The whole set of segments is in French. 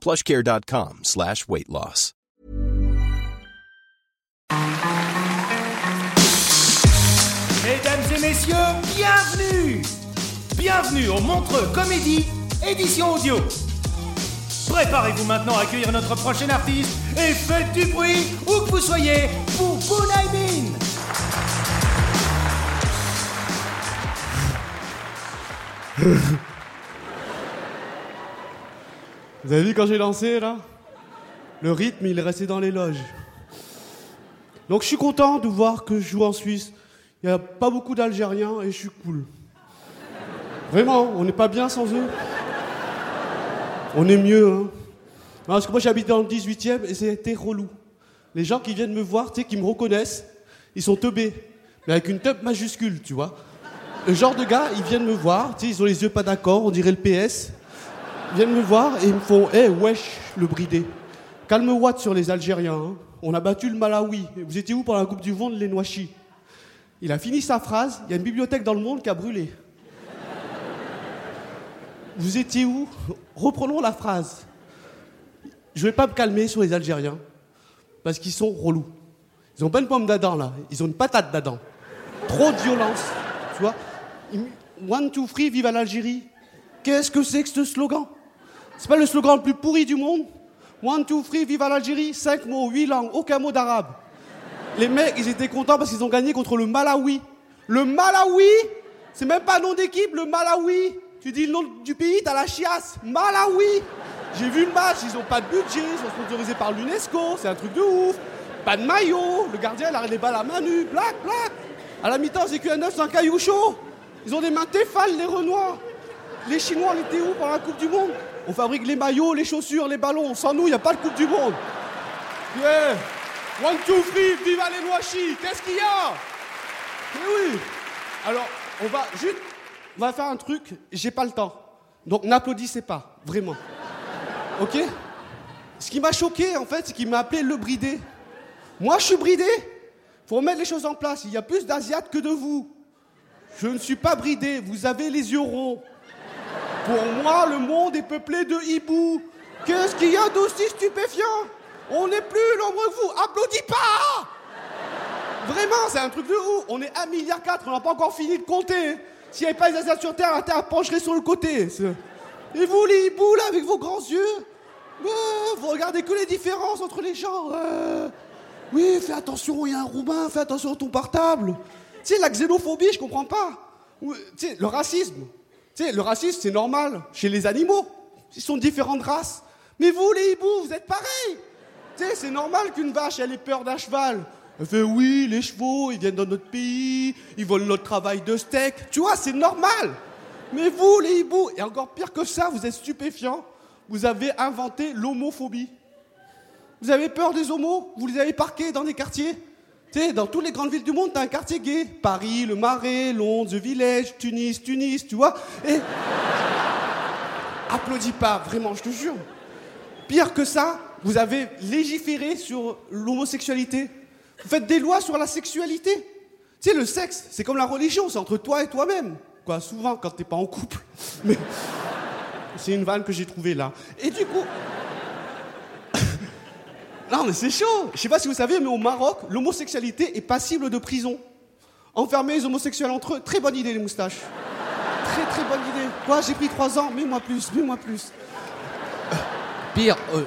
plushcare.com slash weight loss. Mesdames et messieurs, bienvenue Bienvenue au Montreux Comédie, édition audio. Préparez-vous maintenant à accueillir notre prochain artiste et faites du bruit où que vous soyez pour Boulaïmin Vous avez vu quand j'ai lancé là? Le rythme, il est resté dans les loges. Donc je suis content de voir que je joue en Suisse. Il n'y a pas beaucoup d'Algériens et je suis cool. Vraiment, on n'est pas bien sans eux. On est mieux, hein. Parce que moi j'habite dans le 18e et c'était relou. Les gens qui viennent me voir, tu qui me reconnaissent, ils sont teubés. Mais avec une teub majuscule, tu vois. Le genre de gars, ils viennent me voir, tu sais, ils ont les yeux pas d'accord, on dirait le PS. Viennent me voir et ils me font Eh wesh, le bridé. Calme Watt sur les Algériens. hein. On a battu le Malawi. Vous étiez où pendant la Coupe du Monde, les Noachi Il a fini sa phrase Il y a une bibliothèque dans le monde qui a brûlé. Vous étiez où? Reprenons la phrase. Je vais pas me calmer sur les Algériens parce qu'ils sont relous. Ils ont pas une pomme d'Adam là, ils ont une patate d'Adam. Trop de violence, tu vois. One, two, three, vive l'Algérie. Qu'est-ce que c'est que ce slogan? C'est pas le slogan le plus pourri du monde One, two, three, vive l'Algérie. Cinq mots, huit langues, aucun mot d'arabe. Les mecs, ils étaient contents parce qu'ils ont gagné contre le Malawi. Le Malawi C'est même pas un nom d'équipe, le Malawi. Tu dis le nom du pays, t'as la chiasse. Malawi J'ai vu le match, ils ont pas de budget, ils sont sponsorisés par l'UNESCO, c'est un truc de ouf. Pas de maillot, le gardien il arrête les balles à main nue, black, black. À la mi-temps, c'est qu'un 9 sans caillou chaud. Ils ont des mains téfales, les Renois. Les Chinois, on était où pendant la Coupe du Monde? On fabrique les maillots, les chaussures, les ballons. Sans nous, il n'y a pas de Coupe du Monde. Yeah. One, two, three, viva les Noachi Qu'est-ce qu'il y a? Mais oui Alors, on va juste... On va faire un truc, j'ai pas le temps. Donc n'applaudissez pas, vraiment. Ok? Ce qui m'a choqué, en fait, c'est qu'il m'a appelé le bridé. Moi, je suis bridé Faut remettre les choses en place. Il y a plus d'Asiates que de vous. Je ne suis pas bridé, vous avez les yeux ronds. Pour moi, le monde est peuplé de hiboux. Qu'est-ce qu'il y a d'aussi stupéfiant? On n'est plus nombreux que vous. Applaudis pas Vraiment, c'est un truc de ouf. On est 1,4 milliard, on n'a pas encore fini de compter. S'il n'y avait pas les Asiates sur Terre, la Terre pencherait sur le côté. C'est- Et vous, les hiboux, là, avec vos grands yeux? Euh, Vous regardez que les différences entre les gens. euh. Oui, fais attention, il y a un Roumain, fais attention à ton portable. Tu sais, la xénophobie, je comprends pas. Tu sais, le racisme. Le racisme, c'est normal chez les animaux. Ils sont différentes races. Mais vous, les hiboux, vous êtes pareils. C'est normal qu'une vache, ait peur d'un cheval. Elle fait oui, les chevaux, ils viennent dans notre pays, ils volent notre travail de steak. Tu vois, c'est normal. Mais vous, les hiboux, et encore pire que ça, vous êtes stupéfiants. Vous avez inventé l'homophobie. Vous avez peur des homos? Vous les avez parqués dans des quartiers? Tu dans toutes les grandes villes du monde, t'as un quartier gay. Paris, le Marais, Londres, The Village, Tunis, Tunis, tu vois. Et. Applaudis pas, vraiment, je te jure. Pire que ça, vous avez légiféré sur l'homosexualité. Vous faites des lois sur la sexualité. Tu sais, le sexe, c'est comme la religion, c'est entre toi et toi-même. Quoi, souvent quand t'es pas en couple. Mais c'est une vanne que j'ai trouvée là. Et du coup. Non, mais c'est chaud. Je sais pas si vous savez, mais au Maroc, l'homosexualité est passible de prison. Enfermer les homosexuels entre eux, très bonne idée, les moustaches. Très très bonne idée. Quoi, j'ai pris trois ans, mets-moi plus, mets-moi plus. Pire, euh,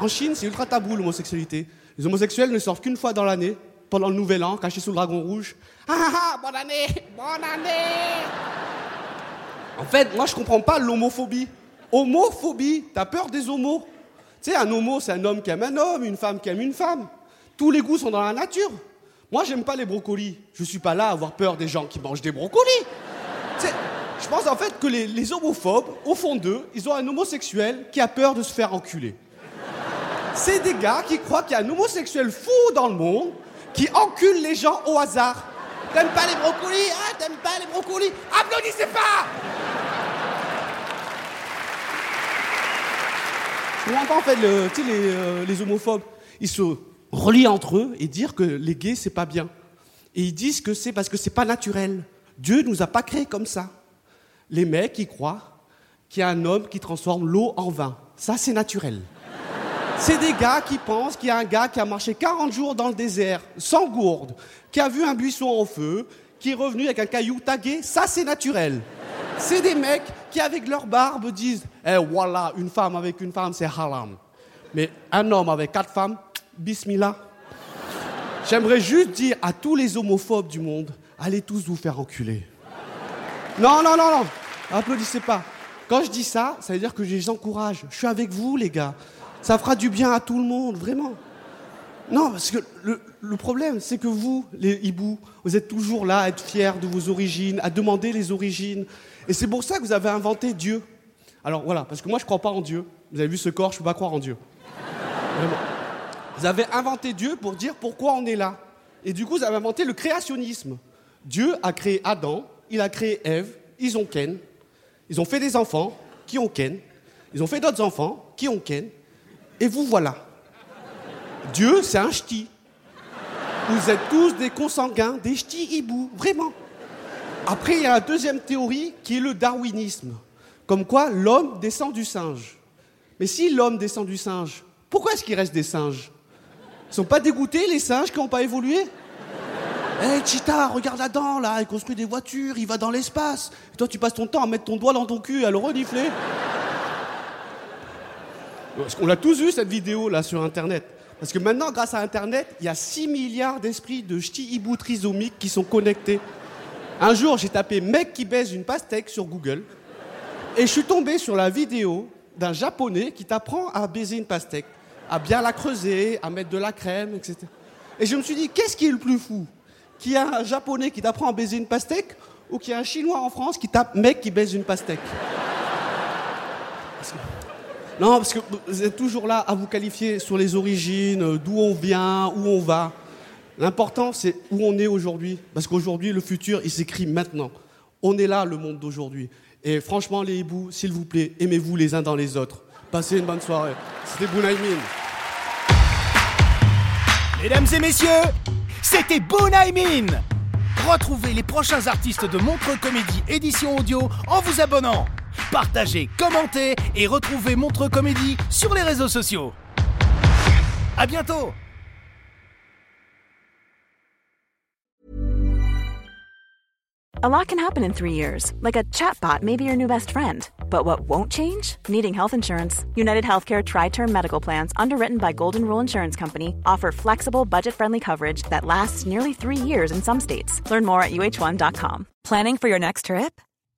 En Chine, c'est ultra tabou l'homosexualité. Les homosexuels ne sortent qu'une fois dans l'année, pendant le nouvel an, cachés sous le dragon rouge. Ah ah ah, bonne année, bonne année En fait, moi je comprends pas l'homophobie. Homophobie, t'as peur des homos? Tu sais, un homo, c'est un homme qui aime un homme, une femme qui aime une femme. Tous les goûts sont dans la nature. Moi, j'aime pas les brocolis. Je suis pas là à avoir peur des gens qui mangent des brocolis. Je pense en fait que les, les homophobes, au fond d'eux, ils ont un homosexuel qui a peur de se faire enculer. C'est des gars qui croient qu'il y a un homosexuel fou dans le monde qui encule les gens au hasard. T'aimes pas les brocolis Ah, t'aimes pas les brocolis Applaudissez pas Comprends pas en fait, le- euh, les homophobes, ils se relient entre eux et dire que les gays c'est pas bien. Et ils disent que c'est parce que c'est pas naturel. Dieu nous a pas créés comme ça. Les mecs, ils croient qu'il y a un homme qui transforme l'eau en vin. Ça, c'est naturel. C'est des gars qui pensent qu'il y a un gars qui a marché 40 jours dans le désert, sans gourde, qui a vu un buisson en feu, qui est revenu avec un caillou tagué. Ça, c'est naturel. C'est des mecs qui, avec leur barbe, disent Eh voilà, une femme avec une femme, c'est haram. Mais un homme avec quatre femmes, bismillah. J'aimerais juste dire à tous les homophobes du monde allez tous vous faire enculer. Non, non, non, non. Applaudissez pas. Quand je dis ça, ça veut dire que je les encourage. Je suis avec vous, les gars. Ça fera du bien à tout le monde, vraiment. Non, parce que le, problème, c'est que vous, les hiboux, vous êtes toujours là à être fiers de vos origines, à demander les origines. Et c'est pour ça que vous avez inventé Dieu. Alors voilà, parce que moi, je ne crois pas en Dieu. Vous avez vu ce corps, je ne peux pas croire en Dieu. Vous avez inventé Dieu pour dire pourquoi on est là. Et du coup, vous avez inventé le créationnisme. Dieu a créé Adam, il a créé Ève, ils ont Ken, ils ont fait des enfants qui ont Ken, ils ont fait d'autres enfants qui ont Ken, et vous voilà. Dieu, c'est un ch'ti. Vous êtes tous des consanguins, des ch'tis hiboux, vraiment. Après, il y a la deuxième théorie qui est le darwinisme. Comme quoi l'homme descend du singe. Mais si l'homme descend du singe, pourquoi est-ce qu'il reste des singes? Ils sont pas dégoûtés, les singes qui n'ont pas évolué? Hé, Cheetah, regarde Adam, là, il construit des voitures, il va dans l'espace. Et toi, tu passes ton temps à mettre ton doigt dans ton cul et à le renifler. Qu'on l'a tous vu, cette vidéo, là, sur Internet. Parce que maintenant, grâce à Internet, il y a 6 milliards d'esprits de ch'tis hiboux trisomiques qui sont connectés. Un jour, j'ai tapé mec qui baise une pastèque sur Google. Et je suis tombé sur la vidéo d'un japonais qui t'apprend à baiser une pastèque, à bien la creuser, à mettre de la crème, etc. Et je me suis dit, qu'est-ce qui est le plus fou? Qu'il y a un japonais qui t'apprend à baiser une pastèque ou qu'il y a un chinois en France qui tape mec qui baise une pastèque Non, parce que vous êtes toujours là à vous qualifier sur les origines, euh, d'où on vient, où on va. L'important, c'est où on est aujourd'hui. Parce qu'aujourd'hui, le futur, il s'écrit maintenant. On est là, le monde d'aujourd'hui. Et franchement, les hiboux, s'il vous plaît, aimez-vous les uns dans les autres. Passez une bonne soirée. C'était Bounaïmin. Mesdames et messieurs, c'était Bonaimin Retrouvez les prochains artistes de Montreux Comédie édition audio en vous abonnant. Partagez, commentez et retrouvez Montreux Comédie sur les réseaux sociaux. À bientôt A lot can happen in three years, like a chatbot may be your new best friend. But what won't change? Needing health insurance. United Healthcare Tri Term Medical Plans, underwritten by Golden Rule Insurance Company, offer flexible, budget friendly coverage that lasts nearly three years in some states. Learn more at uh1.com. Planning for your next trip?